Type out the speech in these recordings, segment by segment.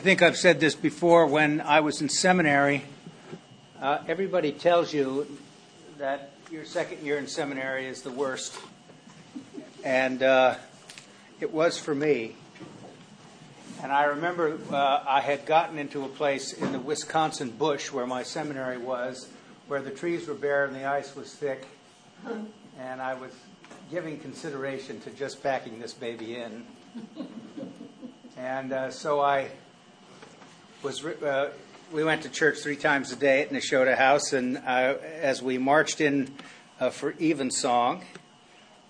I think I've said this before. When I was in seminary, uh, everybody tells you that your second year in seminary is the worst. And uh, it was for me. And I remember uh, I had gotten into a place in the Wisconsin bush where my seminary was, where the trees were bare and the ice was thick. And I was giving consideration to just packing this baby in. And uh, so I was uh, we went to church three times a day at Nashotah House, and uh, as we marched in uh, for evensong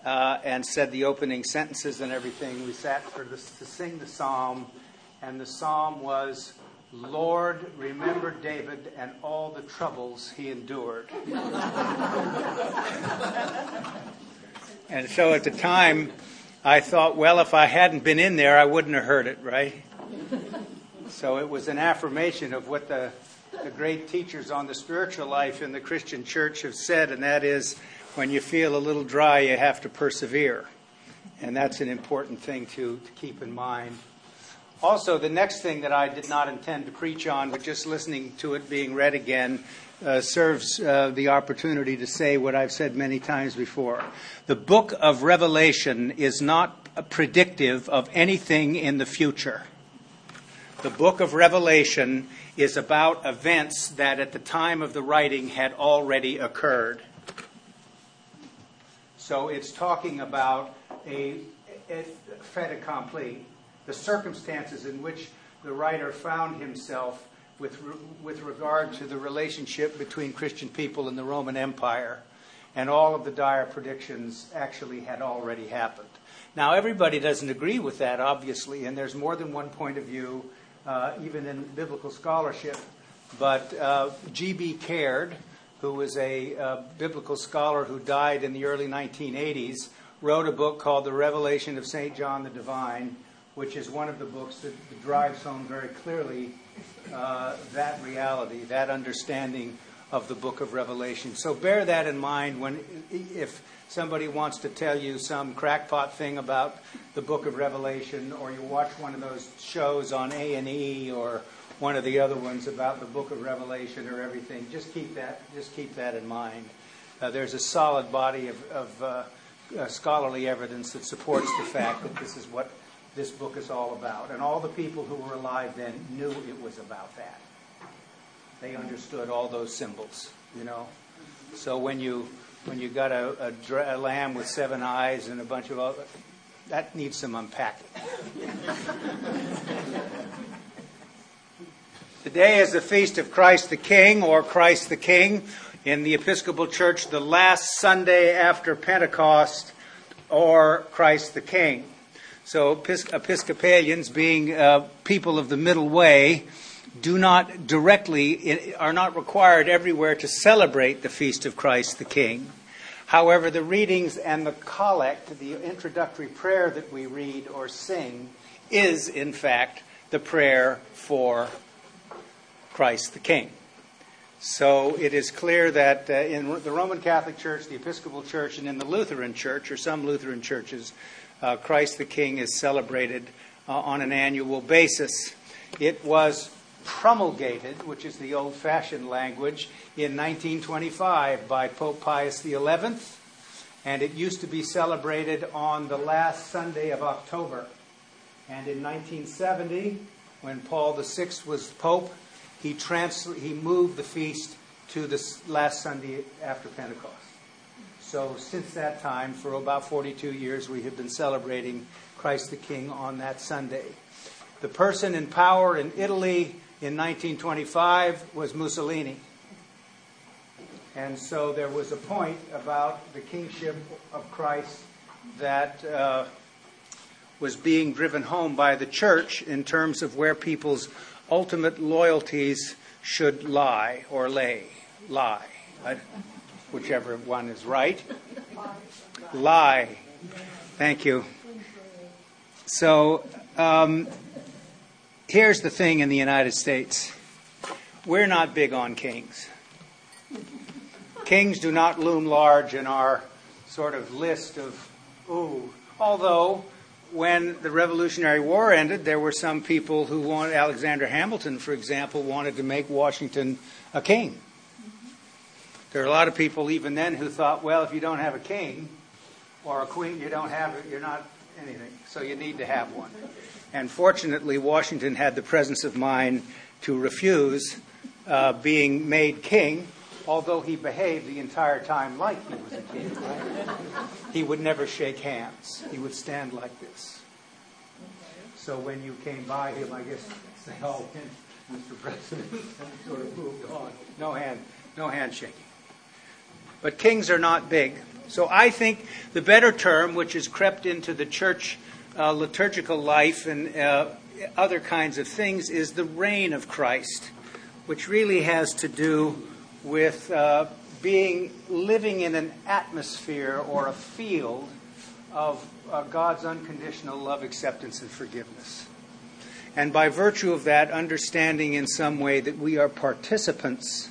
uh, and said the opening sentences and everything, we sat for this, to sing the psalm, and the psalm was. Lord, remember David and all the troubles he endured. and so at the time, I thought, well, if I hadn't been in there, I wouldn't have heard it, right? So it was an affirmation of what the, the great teachers on the spiritual life in the Christian church have said, and that is when you feel a little dry, you have to persevere. And that's an important thing to, to keep in mind. Also, the next thing that I did not intend to preach on, but just listening to it being read again, uh, serves uh, the opportunity to say what I've said many times before. The book of Revelation is not predictive of anything in the future the book of Revelation is about events that at the time of the writing had already occurred. So it's talking about a, a fait accompli, the circumstances in which the writer found himself with, with regard to the relationship between Christian people and the Roman Empire. And all of the dire predictions actually had already happened. Now, everybody doesn't agree with that, obviously, and there's more than one point of view even in biblical scholarship. But uh, G.B. Caird, who was a uh, biblical scholar who died in the early 1980s, wrote a book called The Revelation of St. John the Divine, which is one of the books that, that drives home very clearly uh, that reality, that understanding of the book of Revelation. So bear that in mind when, if somebody wants to tell you some crackpot thing about the book of Revelation, or you watch one of those shows on A and E, or one of the other ones about the book of Revelation or everything, just keep that just keep that in mind. Uh, there's a solid body of, of uh, uh, scholarly evidence that supports the fact that this is what this book is all about, and all the people who were alive then knew it was about that. They understood all those symbols, you know. So when you when you got a, a, a lamb with seven eyes and a bunch of other, that needs some unpacking. Today is the feast of Christ the King or Christ the King in the Episcopal Church, the last Sunday after Pentecost or Christ the King. So Episcopalians, being uh, people of the middle way, do not directly, are not required everywhere to celebrate the feast of Christ the King. However, the readings and the collect, the introductory prayer that we read or sing, is in fact the prayer for Christ the King. So it is clear that uh, in the Roman Catholic Church, the Episcopal Church, and in the Lutheran Church, or some Lutheran churches, uh, Christ the King is celebrated uh, on an annual basis. It was promulgated, which is the old fashioned language, in 1925 by Pope Pius XI, and it used to be celebrated on the last Sunday of October. And in 1970, when Paul VI was Pope, he, trans- he moved the feast to the last Sunday after Pentecost. So, since that time, for about 42 years, we have been celebrating Christ the King on that Sunday. The person in power in Italy in 1925 was Mussolini. And so there was a point about the kingship of Christ that uh, was being driven home by the church in terms of where people's ultimate loyalties should lie or lay. Lie. whichever one is right. Lie. Thank you. So, um, here's the thing in the United States we're not big on kings. Kings do not loom large in our sort of list of, ooh, although when the Revolutionary War ended, there were some people who wanted, Alexander Hamilton, for example, wanted to make Washington a king. There are a lot of people even then who thought, well, if you don't have a king or a queen, you don't have it, you're not anything. So you need to have one. And fortunately, Washington had the presence of mind to refuse uh, being made king, although he behaved the entire time like he was a king. Right? he would never shake hands. He would stand like this. So when you came by him, I guess say, "Oh, Mr. President," and sort of moved on. No hand, no handshaking. But kings are not big. So I think the better term, which has crept into the church uh, liturgical life and uh, other kinds of things, is the reign of Christ, which really has to do with uh, being living in an atmosphere or a field of uh, God's unconditional love, acceptance, and forgiveness. And by virtue of that, understanding in some way that we are participants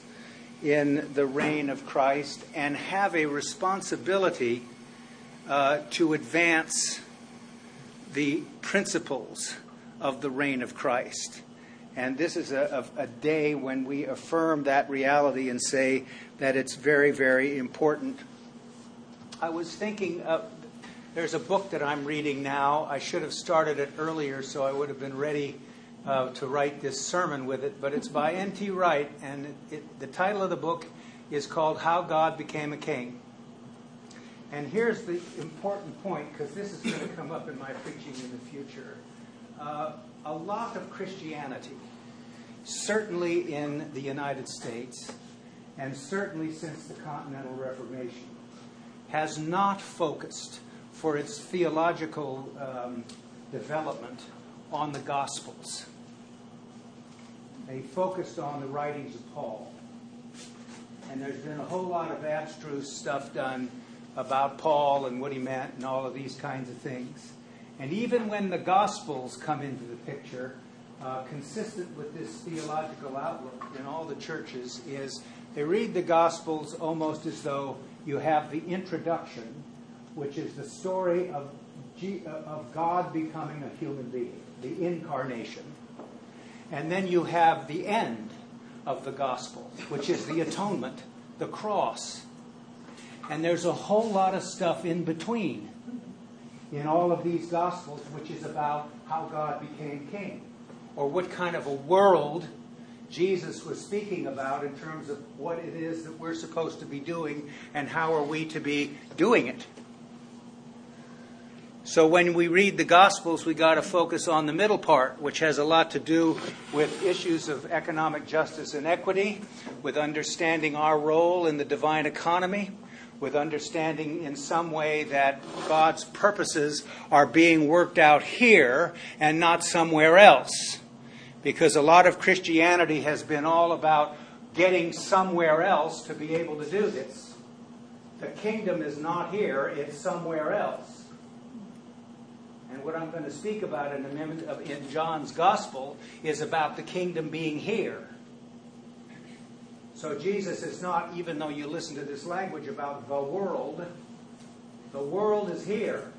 in the reign of Christ and have a responsibility uh, to advance the principles of the reign of Christ. And this is a, a, a, day when we affirm that reality and say that it's very, very important. I was thinking, of, there's a book that I'm reading now. I should have started it earlier so I would have been ready uh, to write this sermon with it, but it's by N.T. Wright, and it, it, the title of the book is called How God Became a King. And here's the important point, because this is going to come up in my preaching in the future. Uh, a lot of Christianity, certainly in the United States, and certainly since the Continental Reformation, has not focused for its theological um, development on the Gospels. They focused on the writings of Paul. And there's been a whole lot of abstruse stuff done about Paul and what he meant and all of these kinds of things. And even when the Gospels come into the picture, uh, consistent with this theological outlook in all the churches, is they read the Gospels almost as though you have the introduction, which is the story of, G- uh, of God becoming a human being, the incarnation. And then you have the end of the gospel, which is the atonement, the cross. And there's a whole lot of stuff in between in all of these gospels, which is about how God became king, or what kind of a world Jesus was speaking about in terms of what it is that we're supposed to be doing and how are we to be doing it. So when we read the Gospels, we got to focus on the middle part, which has a lot to do with issues of economic justice and equity, with understanding our role in the divine economy, with understanding in some way that God's purposes are being worked out here and not somewhere else. Because a lot of Christianity has been all about getting somewhere else to be able to do this. The kingdom is not here, it's somewhere else. And what I'm going to speak about in, John's Gospel is about the kingdom being here. So Jesus is not, even though you listen to this language about the world, the world is here.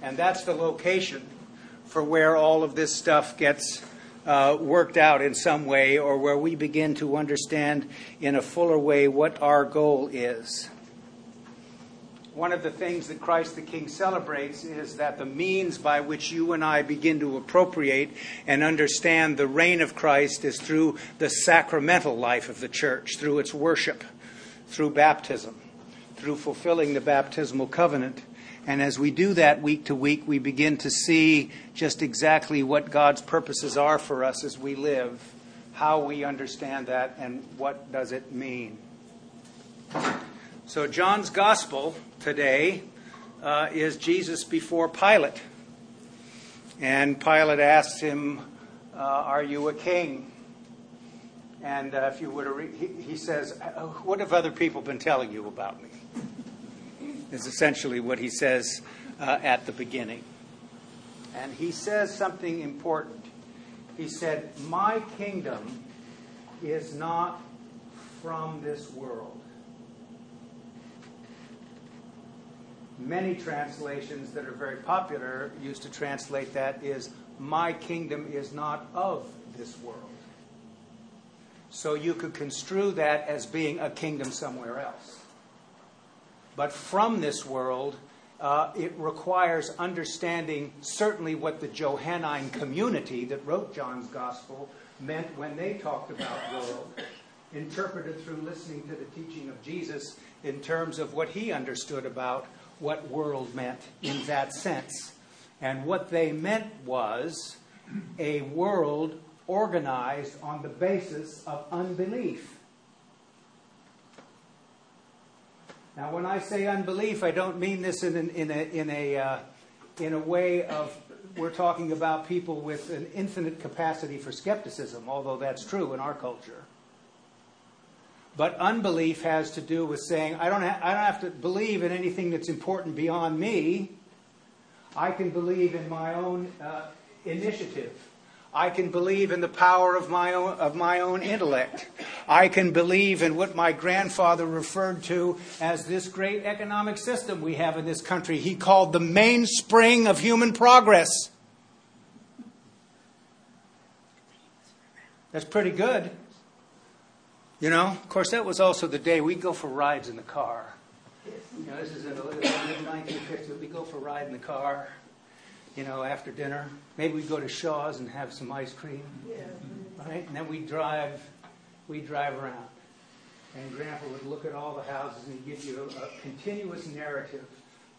And that's the location for where all of this stuff gets uh, worked out in some way, or where we begin to understand in a fuller way what our goal is one of the things that Christ the King celebrates is that the means by which you and I begin to appropriate and understand the reign of Christ is through the sacramental life of the church, through its worship, through baptism, through fulfilling the baptismal covenant. And as we do that week to week, we begin to see just exactly what God's purposes are for us as we live, how we understand that, and what does it mean. So, John's gospel today uh, is Jesus before Pilate. And Pilate asks him, uh, Are you a king? And uh, if you were to read, he, he, says, What have other people been telling you about me? Is essentially what he says uh, at the beginning. And he says something important. He said, My kingdom is not from this world. Many translations that are very popular used to translate that is, My kingdom is not of this world. So you could construe that as being a kingdom somewhere else. But from this world, uh, it requires understanding certainly what the Johannine community that wrote John's Gospel meant when they talked about world, interpreted through listening to the teaching of Jesus in terms of what he understood about what world meant in that sense. And what they meant was a world organized on the basis of unbelief. Now, when I say unbelief, I don't mean this in, an, in a, in, a, uh, in a way of we're talking about people with an infinite capacity for skepticism, although that's true in our culture. But unbelief has to do with saying, I don't, ha- I don't have to believe in anything that's important beyond me. I can believe in my own uh, initiative. I can believe in the power of my own, of my own intellect. I can believe in what my grandfather referred to as this great economic system we have in this country. He called the mainspring of human progress. That's pretty good. You know, of course, that was also the day we'd go for rides in the car. You know, this is in the mid 1950s. We'd go for a ride in the car you know, after dinner. Maybe we'd go to Shaw's and have some ice cream. Yeah. Right? And then we'd drive, we'd drive around. And Grandpa would look at all the houses and give you a, a continuous narrative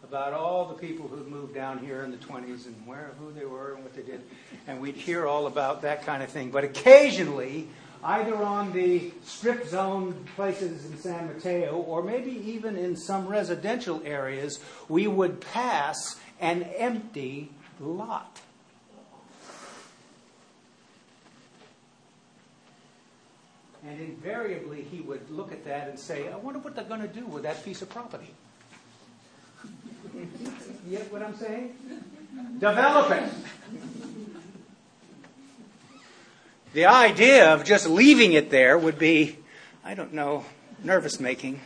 about all the people who'd moved down here in the 20s and where, who they were and what they did. And we'd hear all about that kind of thing. But occasionally, either on the strip zone places in San Mateo or maybe even in some residential areas, we would pass an empty lot. And invariably, he would look at that and say, I wonder what they're going to do with that piece of property. you get what I'm saying? Develop it. The idea of just leaving it there would be, I don't know, nervous making.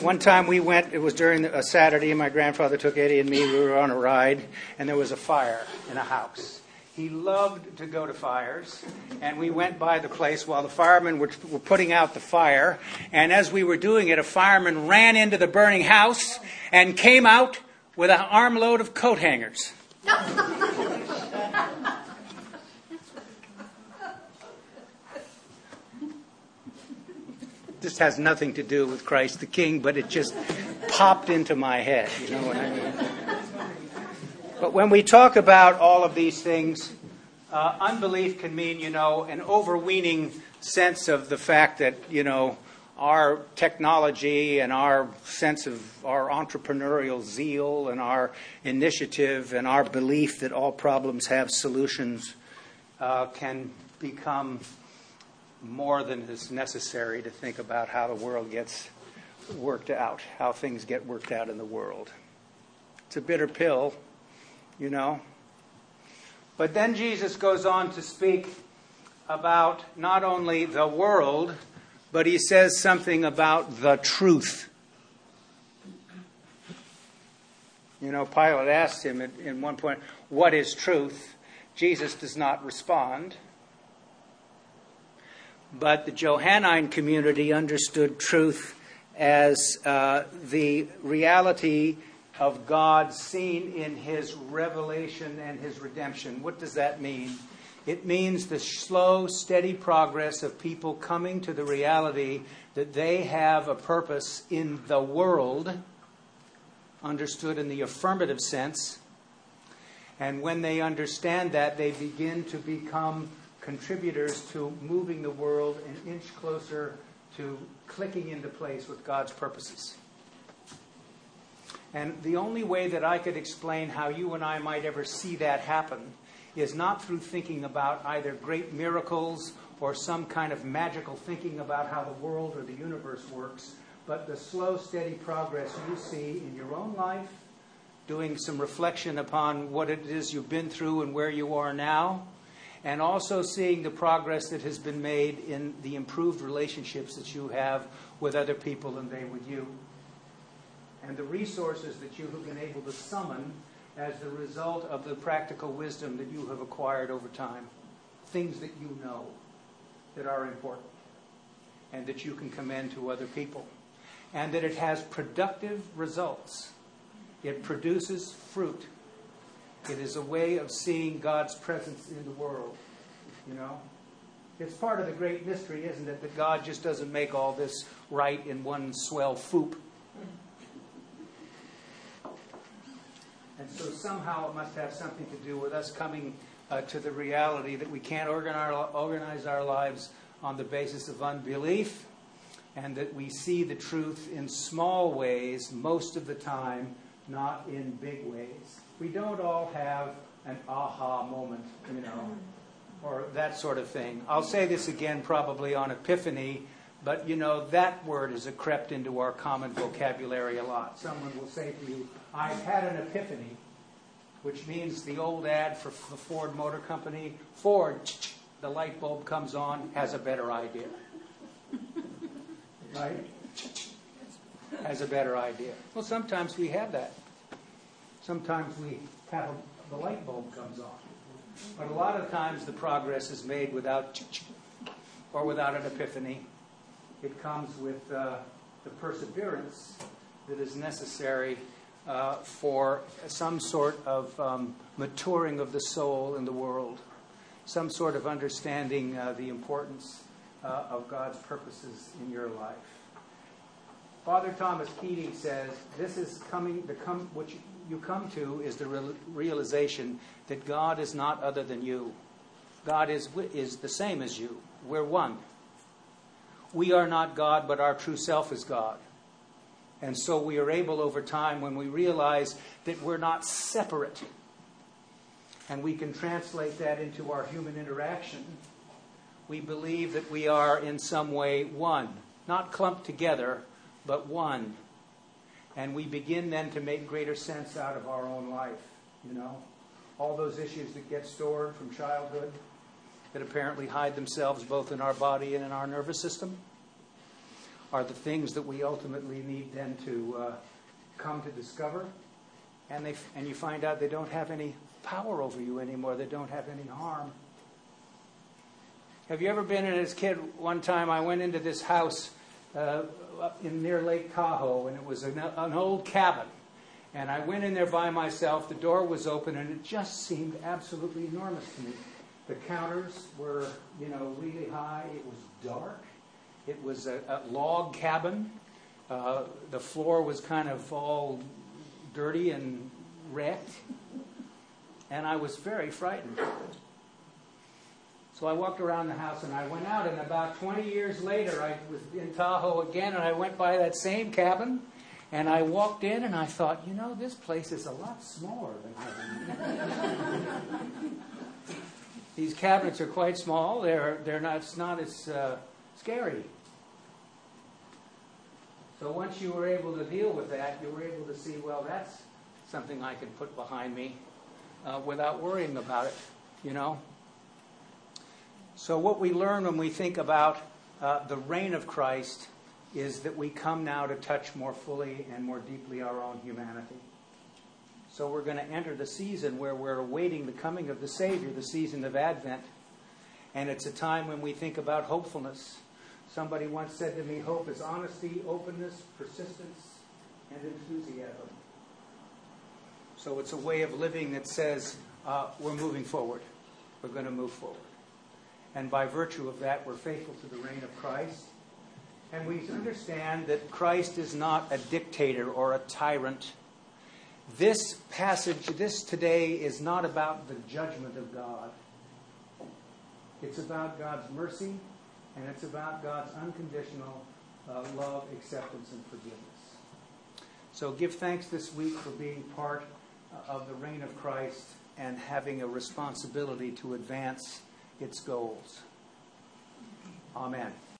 One time we went, it was during a Saturday, and my grandfather took Eddie and me. We were on a ride, and there was a fire in a house. He loved to go to fires, and we went by the place while the firemen were, were putting out the fire. And as we were doing it, a fireman ran into the burning house and came out with an armload of coat hangers. this has nothing to do with Christ the King, but it just popped into my head. You know what I mean? But when we talk about all of these things, uh, unbelief can mean, you know, an overweening sense of the fact that, you know, our technology and our sense of our entrepreneurial zeal and our initiative and our belief that all problems have solutions uh, can become more than is necessary to think about how the world gets worked out, how things get worked out in the world. It's a bitter pill, you know. But then Jesus goes on to speak about not only the world, but he says something about the truth. You know, Pilate asked him at, in one point, What is truth? Jesus does not respond. But the Johannine community understood truth as uh, the reality of God seen in his revelation and his redemption. What does that mean? It means the slow, steady progress of people coming to the reality that they have a purpose in the world, understood in the affirmative sense. And when they understand that, they begin to become contributors to moving the world an inch closer to clicking into place with God's purposes. And the only way that I could explain how you and I might ever see that happen is not through thinking about either great miracles or some kind of magical thinking about how the world or the universe works, but the slow, steady progress you see in your own life, doing some reflection upon what it is you've been through and where you are now, and also seeing the progress that has been made in the improved relationships that you have with other people and they with you. and the resources that you have been able to summon as the result of the practical wisdom that you have acquired over time. Things that you know that are important and that you can commend to other people. And that it has productive results. It produces fruit. It is a way of seeing God's presence in the world. You know? It's part of the great mystery, isn't it, that God just doesn't make all this right in one swell foop. And so somehow it must have something to do with us coming uh, to the reality that we can't organize our lives on the basis of unbelief, and that we see the truth in small ways most of the time, not in big ways. We don't all have an aha moment, you know, or that sort of thing. I'll say this again probably on Epiphany, but you know, that word has crept into our common vocabulary a lot. Someone will say to you, I've had an epiphany, which means the old ad for the Ford Motor Company Ford, the light bulb comes on, has a better idea. right? Has a better idea. Well, sometimes we have that. Sometimes we have a, the light bulb comes on. But a lot of times the progress is made without or without an epiphany. It comes with uh, the perseverance that is necessary uh, for some sort of um, maturing of the soul in the world, some sort of understanding uh, the importance uh, of God's purposes in your life. Father Thomas Keating says, This is coming, the come, what you, come to is the real, realization that God is not other than you. God is, is the same as you. We're one. We are not God, but our true self is God. And so we are able over time when we realize that we're not separate. And we can translate that into our human interaction. We believe that we are in some way one, not clumped together, but one. And we begin then to make greater sense out of our own life, you know. All those issues that get stored from childhood that apparently hide themselves both in our body and in our nervous system are the things that we ultimately need then to uh, come to discover. And, they, and you find out they don't have any power over you anymore, they don't have any harm. Have you ever been in as a kid? One time I went into this house uh, in near Lake Tahoe, and it was an, an old cabin. And I went in there by myself. The door was open, and it just seemed absolutely enormous to me. The counters were, you know, really high. It was dark. It was a, a log cabin. Uh, the floor was kind of all dirty and wrecked. And I was very frightened. So I walked around the house and I went out, and about 20 years later, I was in Tahoe again, and I went by that same cabin. And I walked in and I thought, you know, this place is a lot smaller than heaven. These cabinets are quite small. They're, they're not, it's not as uh, scary. So once you were able to deal with that, you were able to see, well, that's something I can put behind me uh, without worrying about it, you know? So what we learn when we think about uh, the reign of Christ is that we come now to touch more fully and more deeply our own humanity. So we're going to enter the season where we're awaiting the coming of the Savior, the season of Advent. And it's a time when we think about hopefulness. Somebody once said to me, hope is honesty, openness, persistence, and enthusiasm. So it's a way of living that says uh, we're moving forward. We're going to move forward. And by virtue of that, we're faithful to the reign of Christ. And we understand that Christ is not a dictator or a tyrant. This passage, this today, is not about the judgment of God. It's about God's mercy and it's about God's unconditional uh, love, acceptance, and forgiveness. So give thanks this week for being part uh, of the reign of Christ and having a responsibility to advance its goals. Amen.